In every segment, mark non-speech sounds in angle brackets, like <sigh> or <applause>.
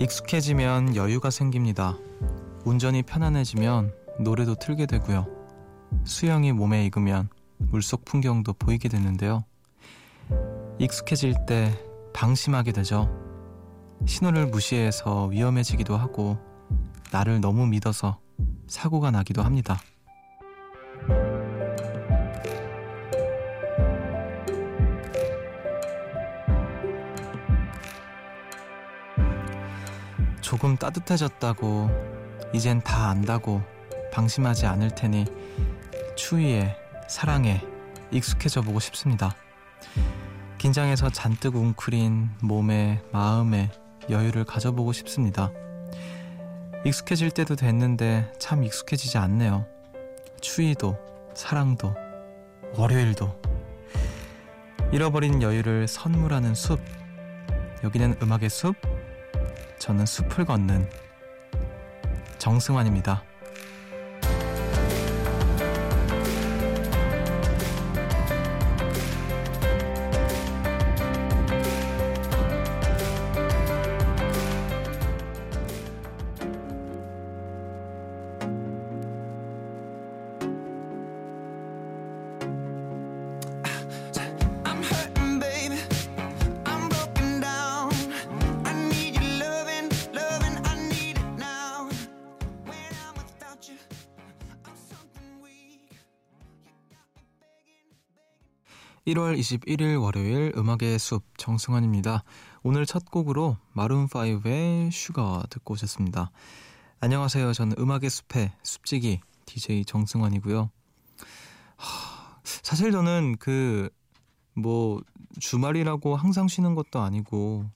익숙해지면 여유가 생깁니다. 운전이 편안해지면 노래도 틀게 되고요. 수영이 몸에 익으면 물속 풍경도 보이게 되는데요. 익숙해질 때 방심하게 되죠. 신호를 무시해서 위험해지기도 하고 나를 너무 믿어서 사고가 나기도 합니다. 조금 따뜻해졌다고 이젠 다 안다고 방심하지 않을 테니 추위에 사랑에 익숙해져 보고 싶습니다. 긴장해서 잔뜩 웅크린 몸에 마음에 여유를 가져보고 싶습니다. 익숙해질 때도 됐는데 참 익숙해지지 않네요. 추위도 사랑도 월요일도 잃어버린 여유를 선물하는 숲 여기는 음악의 숲 저는 숲을 걷는 정승환입니다. 1월 21일 월요일 음악의 숲 정승환입니다. 오늘 첫 곡으로 Maroon 5의 Sugar 듣고 오셨습니다. 안녕하세요. 저는 음악의 숲의 숲지기 DJ 정승환이고요. 하, 사실 저는 그 뭐 주말이라고 항상 쉬는 것도 아니고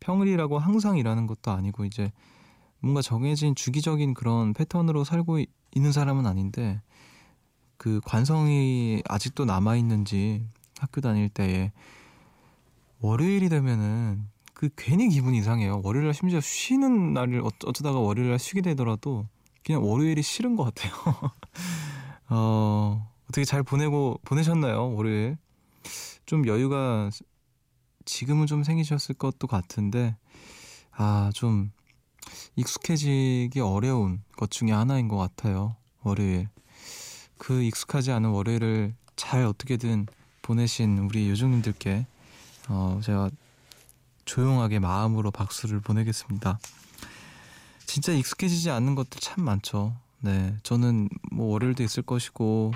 평일이라고 항상 일하는 것도 아니고 이제 뭔가 정해진 주기적인 그런 패턴으로 살고 있는 사람은 아닌데 그 관성이 아직도 남아 있는지 학교 다닐 때에 월요일이 되면은 그 괜히 기분이 이상해요. 월요일날 심지어 쉬는 날을 어쩌다가 월요일날 쉬게 되더라도 그냥 월요일이 싫은 것 같아요. <laughs> 어, 어떻게 잘 보내고 보내셨나요? 월요일 좀 여유가 지금은 좀 생기셨을 것도 같은데 아 좀 익숙해지기 어려운 것 중에 하나인 것 같아요. 월요일 그 익숙하지 않은 월요일을 잘 어떻게든 보내신 우리 요정님들께 어, 제가 조용하게 마음으로 박수를 보내겠습니다. 진짜 익숙해지지 않는 것들 참 많죠. 네, 저는 뭐 월요일도 있을 것이고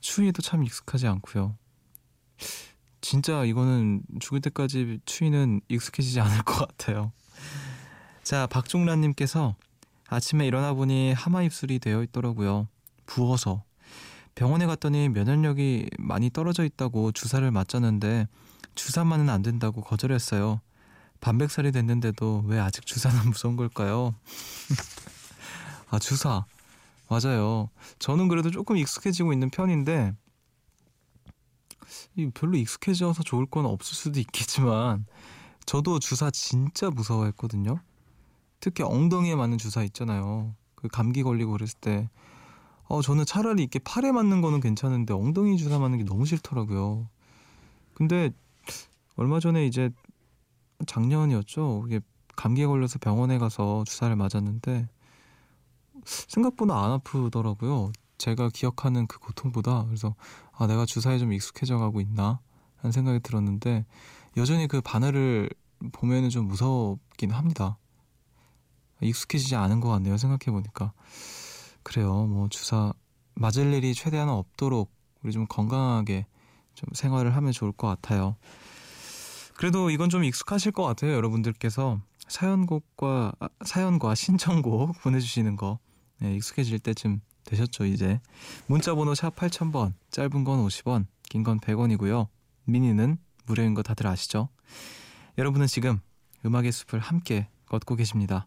추위도 참 익숙하지 않고요. 진짜 이거는 죽을 때까지 추위는 익숙해지지 않을 것 같아요. 자, 박종란님께서 아침에 일어나 보니 하마 입술이 되어 있더라고요. 부어서 병원에 갔더니 면역력이 많이 떨어져 있다고 주사를 맞았는데 주사만은 안 된다고 거절했어요. 반백살이 됐는데도 왜 아직 주사는 <laughs> 무서운 걸까요? <laughs> 아, 주사. 맞아요. 저는 그래도 조금 익숙해지고 있는 편인데, 별로 익숙해져서 좋을 건 없을 수도 있겠지만, 저도 주사 진짜 무서워했거든요. 특히 엉덩이에 맞는 주사 있잖아요. 그 감기 걸리고 그랬을 때, 어, 저는 차라리 이렇게 팔에 맞는 거는 괜찮은데 엉덩이 주사 맞는 게 너무 싫더라고요. 근데 얼마 전에 이제 작년이었죠. 이게 감기에 걸려서 병원에 가서 주사를 맞았는데 생각보다 안 아프더라고요. 제가 기억하는 그 고통보다 그래서 아 내가 주사에 좀 익숙해져 가고 있나 하는 생각이 들었는데 여전히 그 바늘을 보면은 좀 무섭긴 합니다. 익숙해지지 않은 것 같네요. 생각해 보니까. 그래요. 뭐 주사 맞을 일이 최대한 없도록 우리 좀 건강하게 좀 생활을 하면 좋을 것 같아요. 그래도 이건 좀 익숙하실 것 같아요. 여러분들께서 사연곡과 아, 사연과 신청곡 <laughs> 보내주시는 거 네, 익숙해질 때쯤 되셨죠 이제 문자번호 샵 8000번 짧은 건 50원 긴 건 100원이고요 미니는 무료인 거 다들 아시죠? 여러분은 지금 음악의 숲을 함께 걷고 계십니다.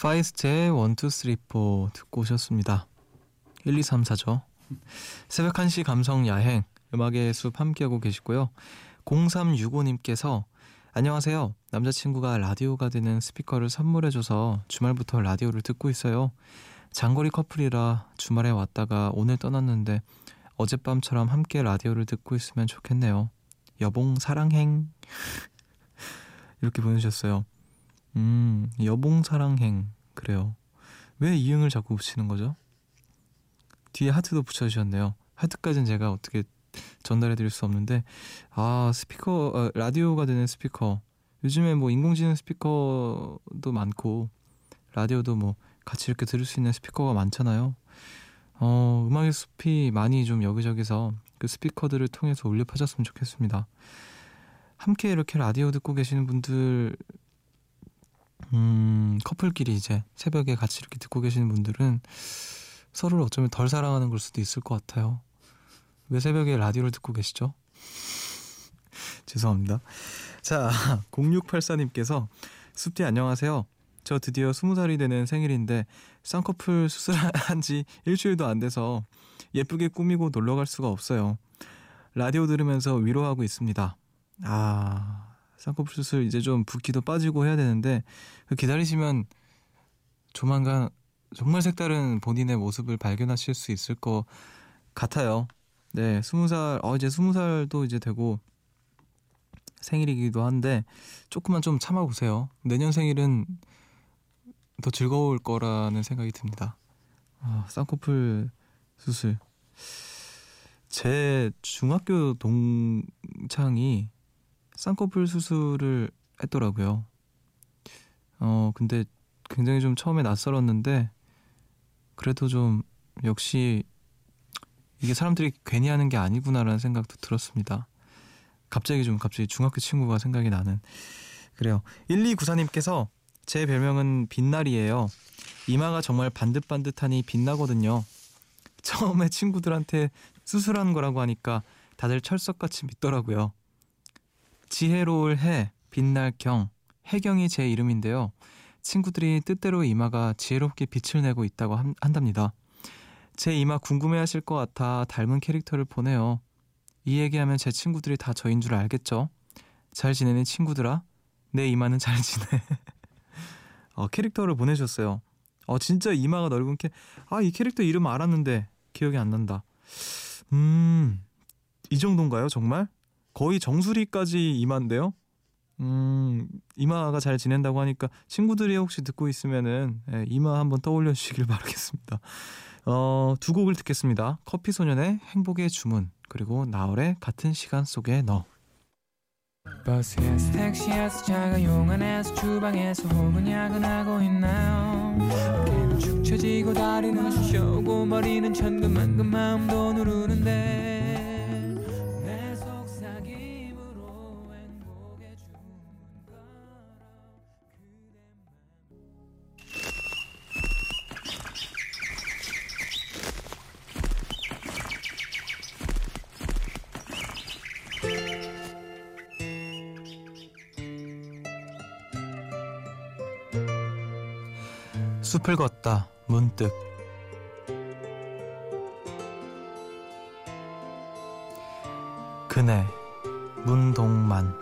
Feist의 1, 2, 3, 4 듣고 오셨습니다. 1, 2, 3, 4죠. 새벽 1시 감성 야행 음악의 숲 함께하고 계시고요. 0365님께서 안녕하세요. 남자친구가 라디오가 되는 스피커를 선물해줘서 주말부터 라디오를 듣고 있어요. 장거리 커플이라 주말에 왔다가 오늘 떠났는데 어젯밤처럼 함께 라디오를 듣고 있으면 좋겠네요. 여봉 사랑행 <laughs> 이렇게 보내주셨어요. 음 여봉 사랑행 그래요. 왜 이응을 자꾸 붙이는 거죠? 뒤에 하트도 붙여주셨네요. 하트까지는 제가 어떻게 전달해드릴 수 없는데 아 스피커 어, 라디오가 되는 스피커 요즘에 뭐 인공지능 스피커도 많고 라디오도 뭐 같이 이렇게 들을 수 있는 스피커가 많잖아요. 어, 음악의 숲이 많이 좀 여기저기서 그 스피커들을 통해서 울려 퍼졌으면 좋겠습니다. 함께 이렇게 라디오 듣고 계시는 분들, 음, 커플끼리 이제 새벽에 같이 이렇게 듣고 계시는 분들은 서로를 어쩌면 덜 사랑하는 걸 수도 있을 것 같아요. 왜 새벽에 라디오를 듣고 계시죠? <laughs> 죄송합니다. 자, <laughs> 0684님께서 숲디 안녕하세요. 저 드디어 20살이 되는 생일인데 쌍꺼풀 수술한 지 일주일도 안 돼서 예쁘게 꾸미고 놀러 갈 수가 없어요. 라디오 들으면서 위로하고 있습니다. 아, 쌍꺼풀 수술 이제 좀 붓기도 빠지고 해야 되는데 그 기다리시면 조만간 정말 색다른 본인의 모습을 발견하실 수 있을 것 같아요. 네, 스무 살, 어, 이제 스무 살도 이제 되고 생일이기도 한데 조금만 좀 참아보세요. 내년 생일은 더 즐거울 거라는 생각이 듭니다. 아, 쌍꺼풀 수술. 제 중학교 동창이 쌍꺼풀 수술을 했더라고요. 어, 근데 굉장히 좀 처음에 낯설었는데 그래도 좀 역시 이게 사람들이 괜히 하는 게 아니구나라는 생각도 들었습니다. 갑자기 좀 갑자기 중학교 친구가 생각이 나는 그래요. 1294님께서 제 별명은 빛날이에요. 이마가 정말 반듯반듯하니 빛나거든요. 처음에 친구들한테 수술한 거라고 하니까 다들 철석같이 믿더라고요. 지혜로울 해, 빛날 경, 해경이 제 이름인데요. 친구들이 뜻대로 이마가 지혜롭게 빛을 내고 있다고 한답니다. 제 이마 궁금해하실 것 같아 닮은 캐릭터를 보내요. 이 얘기하면 제 친구들이 다 저인 줄 알겠죠? 잘 지내는 친구들아? 내 이마는 잘 지내. <laughs> 어, 캐릭터를 보내셨어요. 어, 진짜 이마가 넓은 캐, 아, 이 캐릭터 이름 알았는데 기억이 안 난다. 음, 이 정도인가요, 정말? 거의 정수리까지 이마인데요? 음, 이마가 잘 지낸다고 하니까 친구들이 혹시 듣고 있으면은 예, 이마 한번 떠올려 주시길 <laughs> 바라겠습니다. 어, 두 곡을 듣겠습니다. 커피 소년의 행복의 주문 그리고 나얼의 같은 시간 속에 너 버스에서 택시에서 자가용 안에서 주방에서 혹은 야근하고 있나요 어깨는 축 처지고 다리는 쑤셔오고 머리는 천근만근 마음도 누르는데 숲을 걷다 문득. 그네 문동만.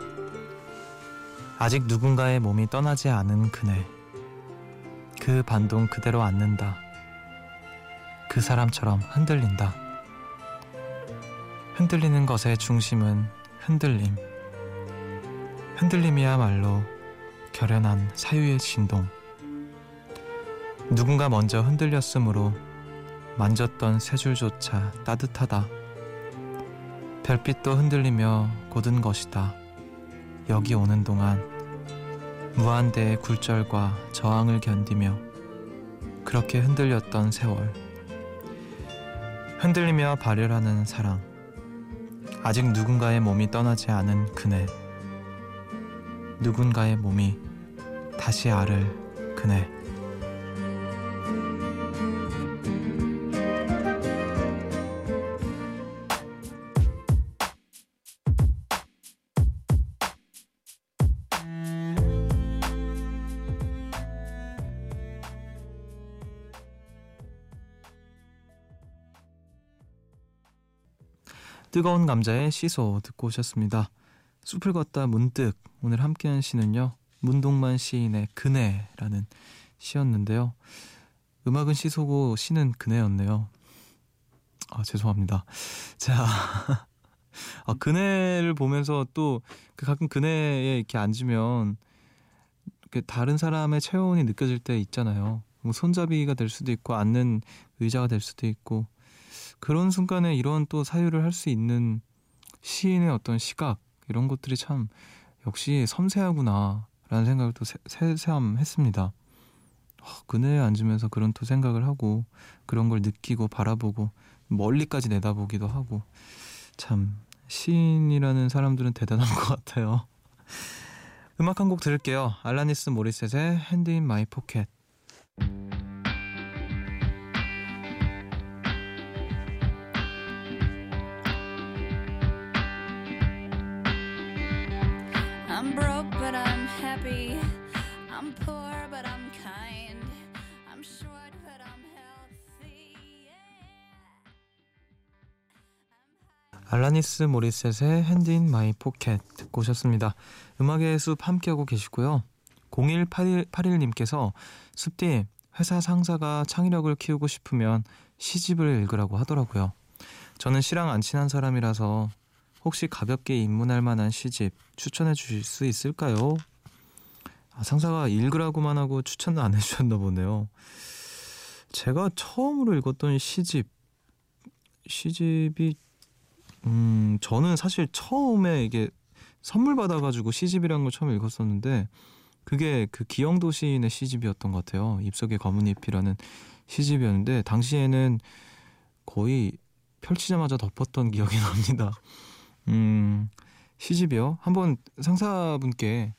아직 누군가의 몸이 떠나지 않은 그네. 그 반동 그대로 앉는다. 그 사람처럼 흔들린다. 흔들리는 것의 중심은 흔들림. 흔들림이야말로 결연한 사유의 진동 누군가 먼저 흔들렸으므로 만졌던 세 줄조차 따뜻하다. 별빛도 흔들리며 고든 것이다. 여기 오는 동안 무한대의 굴절과 저항을 견디며 그렇게 흔들렸던 세월. 흔들리며 발열하는 사랑. 아직 누군가의 몸이 떠나지 않은 그네. 누군가의 몸이 다시 알을 그네. 뜨거운 감자의 시소 듣고 오셨습니다. 숲을 걷다 문득 오늘 함께한 시는요. 문동만 시인의 그네라는 시였는데요. 음악은 시소고 시는 그네였네요. 아 죄송합니다. 자, <laughs> 아 그네를 보면서 또그 가끔 그네에 이렇게 앉으면 다른 사람의 체온이 느껴질 때 있잖아요. 뭐 손잡이가 될 수도 있고 앉는 의자가 될 수도 있고 그런 순간에 이런 또 사유를 할 수 있는 시인의 어떤 시각 이런 것들이 참 역시 섬세하구나라는 생각을 또 새삼 했습니다. 그네에 앉으면서 그런 또 생각을 하고 그런 걸 느끼고 바라보고 멀리까지 내다보기도 하고 참 시인이라는 사람들은 대단한 <laughs> 것 같아요. 음악 한 곡 들을게요. 알라니스 모리셋의 Hand in My Pocket. 알라니스 모리셋의 Hand in My Pocket 듣고 오셨습니다. 음악의 숲 함께하고 계시고요. 0181님께서 숲디 회사 상사가 창의력을 키우고 싶으면 시집을 읽으라고 하더라고요. 저는 시랑 안 친한 사람이라서 혹시 가볍게 입문할 만한 시집 추천해 주실 수 있을까요? 아, 상사가 읽으라고만 하고 추천을 안 해주셨나 보네요. 제가 처음으로 읽었던 시집 시집이 음, 저는 사실 처음에 이게 선물 받아가지고 시집이라는 걸 처음 읽었었는데 그게 그 기영도 시인의 시집이었던 것 같아요. 입속의 검은 잎이라는 시집이었는데 당시에는 거의 펼치자마자 덮었던 기억이 <laughs> 납니다. 음, 시집이요? 한번 상사분께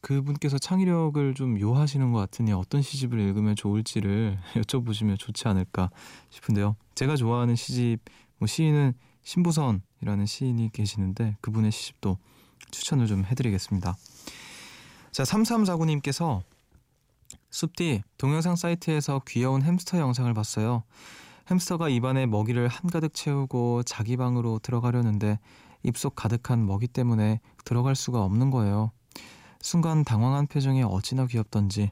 그분께서 창의력을 좀 요하시는 것 같으니 어떤 시집을 읽으면 좋을지를 <laughs> 여쭤보시면 좋지 않을까 싶은데요. 제가 좋아하는 시집, 뭐 시인은 신부선이라는 시인이 계시는데 그분의 시집도 추천을 좀 해드리겠습니다. 자, 3349님께서 숲디 동영상 사이트에서 귀여운 햄스터 영상을 봤어요. 햄스터가 입안에 먹이를 한가득 채우고 자기 방으로 들어가려는데 입속 가득한 먹이 때문에 들어갈 수가 없는 거예요. 순간 당황한 표정이 어찌나 귀엽던지.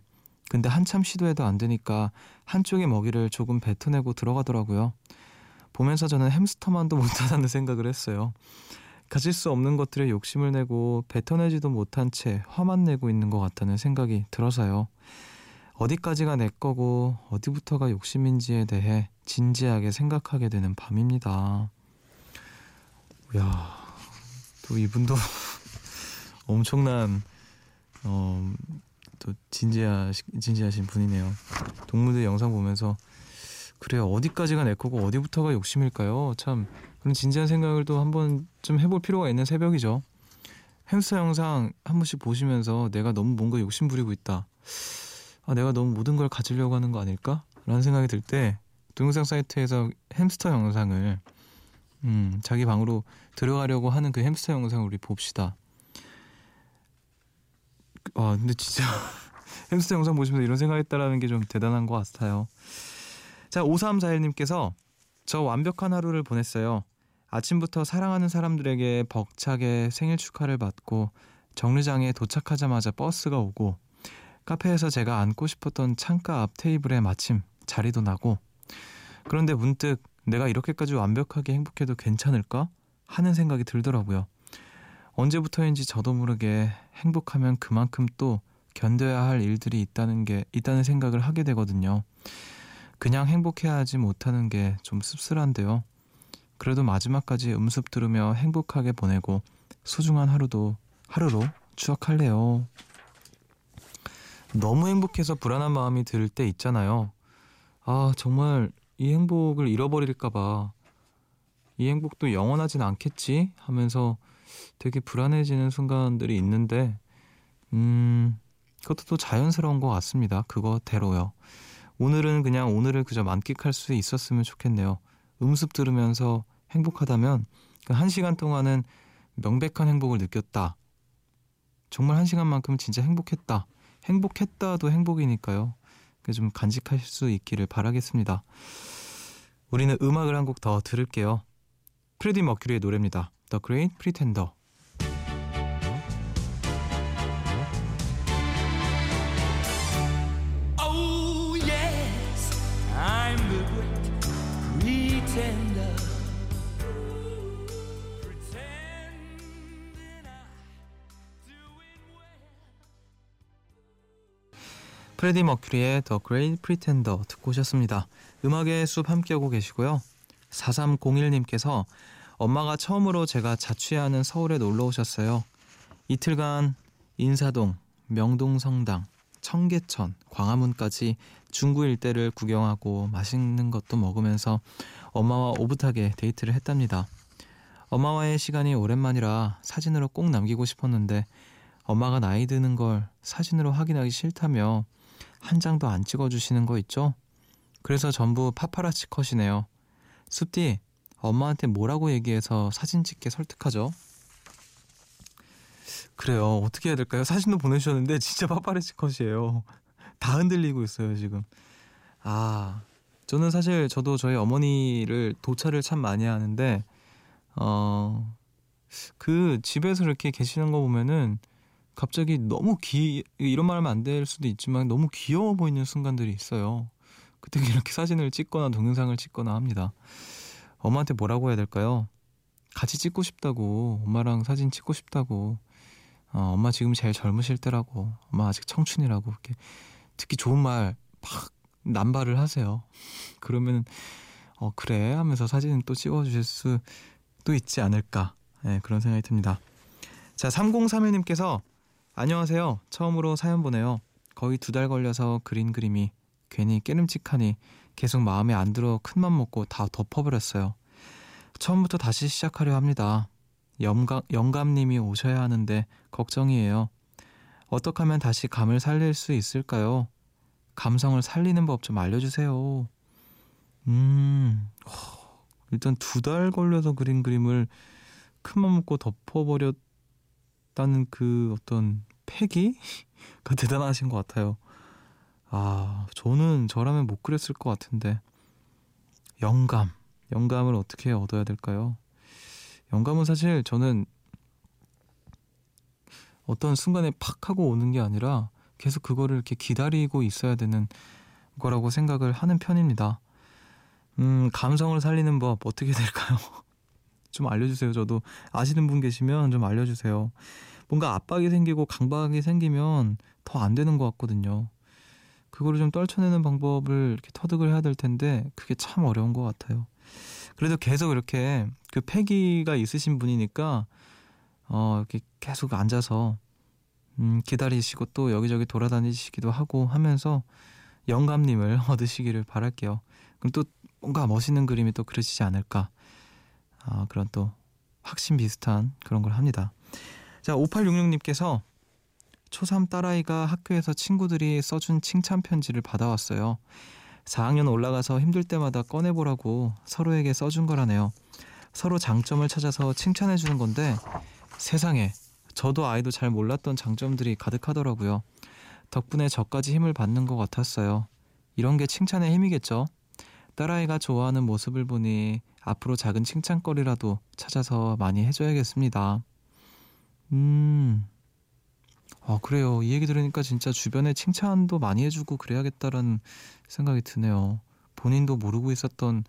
근데 한참 시도해도 안 되니까 한쪽의 먹이를 조금 뱉어내고 들어가더라고요. 보면서 저는 햄스터만도 <laughs> 못하다는 생각을 했어요. 가질 수 없는 것들에 욕심을 내고 뱉어내지도 못한 채 화만 내고 있는 것 같다는 생각이 들어서요. 어디까지가 내 거고 어디부터가 욕심인지에 대해 진지하게 생각하게 되는 밤입니다. 야, 또 이분도 <laughs> 엄청난 어, 또 진지하 진지하신 분이네요. 동물들 영상 보면서 그래요. 어디까지가 내 거고 어디부터가 욕심일까요? 참 그런 진지한 생각을 또 한번 좀 해볼 필요가 있는 새벽이죠. 햄스터 영상 한 번씩 보시면서 내가 너무 뭔가 욕심 부리고 있다. 아, 내가 너무 모든 걸 가지려고 하는 거 아닐까? 라는 생각이 들 때 동영상 사이트에서 햄스터 영상을 음, 자기 방으로 들어가려고 하는 그 햄스터 영상을 우리 봅시다. 아, 근데 진짜 <laughs> 햄스터 영상 보시면서 이런 생각했다라는 게 좀 대단한 것 같아요. 자, 5341님께서 저 완벽한 하루를 보냈어요. 아침부터 사랑하는 사람들에게 벅차게 생일 축하를 받고 정류장에 도착하자마자 버스가 오고 카페에서 제가 앉고 싶었던 창가 앞 테이블에 마침 자리도 나고 그런데 문득 내가 이렇게까지 완벽하게 행복해도 괜찮을까 하는 생각이 들더라고요. 언제부터인지 저도 모르게 행복하면 그만큼 또 견뎌야 할 일들이 있다는 게 있다는 생각을 하게 되거든요. 그냥 행복해하지 못하는 게 좀 씁쓸한데요. 그래도 마지막까지 음습 들으며 행복하게 보내고 소중한 하루도 하루로 추억할래요. 너무 행복해서 불안한 마음이 들 때 있잖아요. 아, 정말 이 행복을 잃어버릴까봐 이 행복도 영원하진 않겠지 하면서 되게 불안해지는 순간들이 있는데, 음, 그것도 또 자연스러운 것 같습니다. 그거대로요. 오늘은 그냥 오늘을 그저 만끽할 수 있었으면 좋겠네요. 음습 들으면서 행복하다면 그 한 시간 동안은 명백한 행복을 느꼈다. 정말 한 시간만큼 진짜 행복했다. 행복했다도 행복이니까요. 좀 간직하실 수 있기를 바라겠습니다. 우리는 음악을 한 곡 더 들을게요. 프레디 머큐리의 노래입니다. The Great Pretender. Oh, I'm doing well. 프레디 머큐리의 The Great Pretender 듣고 오셨습니다. 음악의 숲 함께하고 계시고요. 4301님께서 엄마가 처음으로 제가 자취하는 서울에 놀러 오셨어요. 이틀간 인사동, 명동성당, 청계천, 광화문까지 중구 일대를 구경하고 맛있는 것도 먹으면서 엄마와 오붓하게 데이트를 했답니다. 엄마와의 시간이 오랜만이라 사진으로 꼭 남기고 싶었는데 엄마가 나이 드는 걸 사진으로 확인하기 싫다며 한 장도 안 찍어주시는 거 있죠? 그래서 전부 파파라치 컷이네요. 숲디, 엄마한테 뭐라고 얘기해서 사진 찍게 설득하죠? 그래요. 어떻게 해야 될까요? 사진도 보내주셨는데 진짜 파파라치 컷이에요. <laughs> 다 흔들리고 있어요, 지금. 아, 저는 사실 저도 저희 어머니를 도차를 참 많이 하는데, 어, 그 집에서 이렇게 계시는 거 보면은 갑자기 너무 귀, 이런 말 하면 안 될 수도 있지만 너무 귀여워 보이는 순간들이 있어요. 그때 이렇게 사진을 찍거나 동영상을 찍거나 합니다. 엄마한테 뭐라고 해야 될까요? 같이 찍고 싶다고, 엄마랑 사진 찍고 싶다고, 어, 엄마 지금 제일 젊으실 때라고, 엄마 아직 청춘이라고, 이렇게 듣기 좋은 말막 남발을 하세요. 그러면, 어, 그래 하면서 사진 또 찍어주실 수도 있지 않을까. 네, 그런 생각이 듭니다. 자, 3031님께서 안녕하세요. 처음으로 사연 보내요. 거의 두 달 걸려서 그린 그림이 괜히 깨름칙하니 계속 마음에 안 들어 큰맘 먹고 다 덮어버렸어요. 처음부터 다시 시작하려 합니다. 영감, 영감님이 오셔야 하는데 걱정이에요. 어떻게 하면 다시 감을 살릴 수 있을까요? 감성을 살리는 법 좀 알려주세요. 음, 일단 두 달 걸려서 그린 그림을 큰맘 먹고 덮어버렸다는 그 어떤 패기가 <laughs> 대단하신 것 같아요. 아, 저는 저라면 못 그랬을 것 같은데. 영감. 영감을 어떻게 얻어야 될까요? 영감은 사실 저는 어떤 순간에 팍 하고 오는 게 아니라 계속 그거를 이렇게 기다리고 있어야 되는 거라고 생각을 하는 편입니다. 음, 감성을 살리는 법 어떻게 될까요? <laughs> 좀 알려주세요. 저도 아시는 분 계시면 좀 알려주세요. 뭔가 압박이 생기고 강박이 생기면 더 안 되는 것 같거든요. 그거를 좀 떨쳐내는 방법을 이렇게 터득을 해야 될 텐데 그게 참 어려운 것 같아요. 그래도 계속 이렇게 그 패기가 있으신 분이니까 어 이렇게 계속 앉아서 음 기다리시고 또 여기저기 돌아다니시기도 하고 하면서 영감님을 <laughs> 얻으시기를 바랄게요. 그럼 또 뭔가 멋있는 그림이 또 그려지지 않을까. 아, 그런 또 확신 비슷한 그런 걸 합니다. 자, 5866님께서 초3 딸아이가 학교에서 친구들이 써준 칭찬 편지를 받아왔어요. 4학년 올라가서 힘들 때마다 꺼내보라고 서로에게 써준 거라네요. 서로 장점을 찾아서 칭찬해 주는 건데 세상에 저도 아이도 잘 몰랐던 장점들이 가득하더라고요. 덕분에 저까지 힘을 받는 것 같았어요. 이런 게 칭찬의 힘이겠죠? 딸아이가 좋아하는 모습을 보니 앞으로 작은 칭찬거리라도 찾아서 많이 해줘야겠습니다. 음, 아, 그래요. 이 얘기 들으니까 진짜 주변에 칭찬도 많이 해주고 그래야겠다라는 생각이 드네요. 본인도 모르고 있었던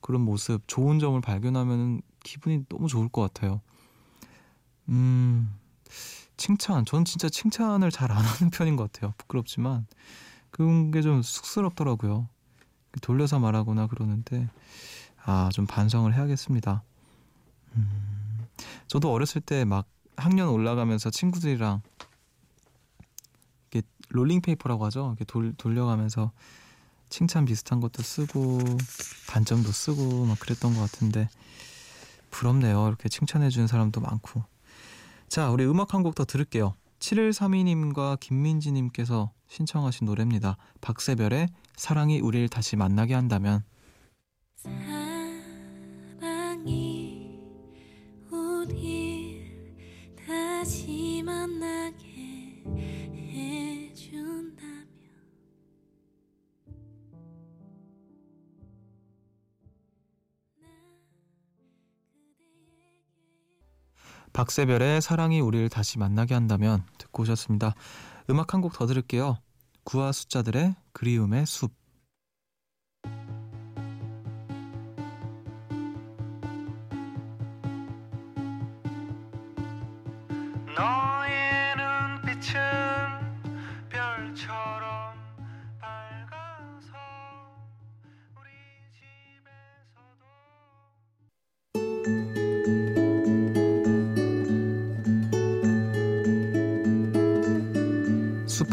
그런 모습, 좋은 점을 발견하면 기분이 너무 좋을 것 같아요. 음, 칭찬. 전 진짜 칭찬을 잘 안 하는 <laughs> 편인 것 같아요. 부끄럽지만. 그런 게 좀 쑥스럽더라고요. 돌려서 말하거나 그러는데, 아, 좀 반성을 해야겠습니다. 음, 저도 어렸을 때 막 학년 올라가면서 친구들이랑 이렇게 롤링 페이퍼라고 하죠. 이렇게 돌, 돌려가면서 칭찬 비슷한 것도 쓰고 단점도 쓰고 막 그랬던 것 같은데 부럽네요. 이렇게 칭찬해 주는 사람도 많고. 자, 우리 음악 한 곡 더 들을게요. 7132님과 김민지님께서 신청하신 노래입니다. 박세별의 사랑이 우리를 다시 만나게 한다면. 박세별의 사랑이 우리를 다시 만나게 한다면 듣고 오셨습니다. 음악 한 곡 더 들을게요. 구와 숫자들의 그리움의 숲.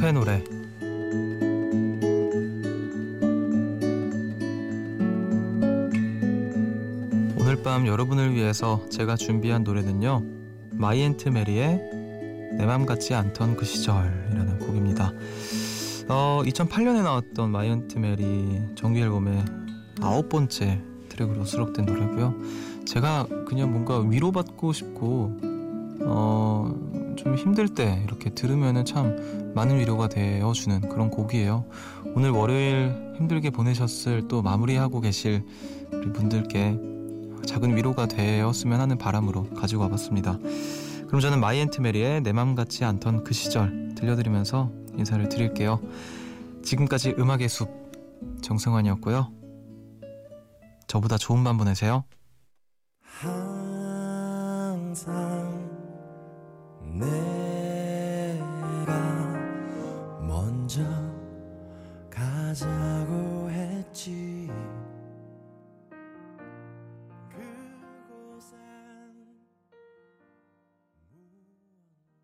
숲의 노래. 오늘 밤 여러분을 위해서 제가 준비한 노래는요 마이앤트 메리의 내 맘 같지 않던 그 시절이라는 곡입니다. 어, 2008년에 나왔던 마이앤트 메리 정규 앨범의 아홉 번째 트랙으로 수록된 노래고요. 제가 그냥 뭔가 위로받고 싶고 어, 좀 힘들 때 이렇게 들으면은 참 많은 위로가 되어주는 그런 곡이에요. 오늘 월요일 힘들게 보내셨을 또 마무리하고 계실 우리 분들께 작은 위로가 되었으면 하는 바람으로 가지고 와봤습니다. 그럼 저는 마이앤트 메리의 내 맘 같지 않던 그 시절 들려드리면서 인사를 드릴게요. 지금까지 음악의 숲 정승환이었고요. 저보다 좋은 밤 보내세요. 내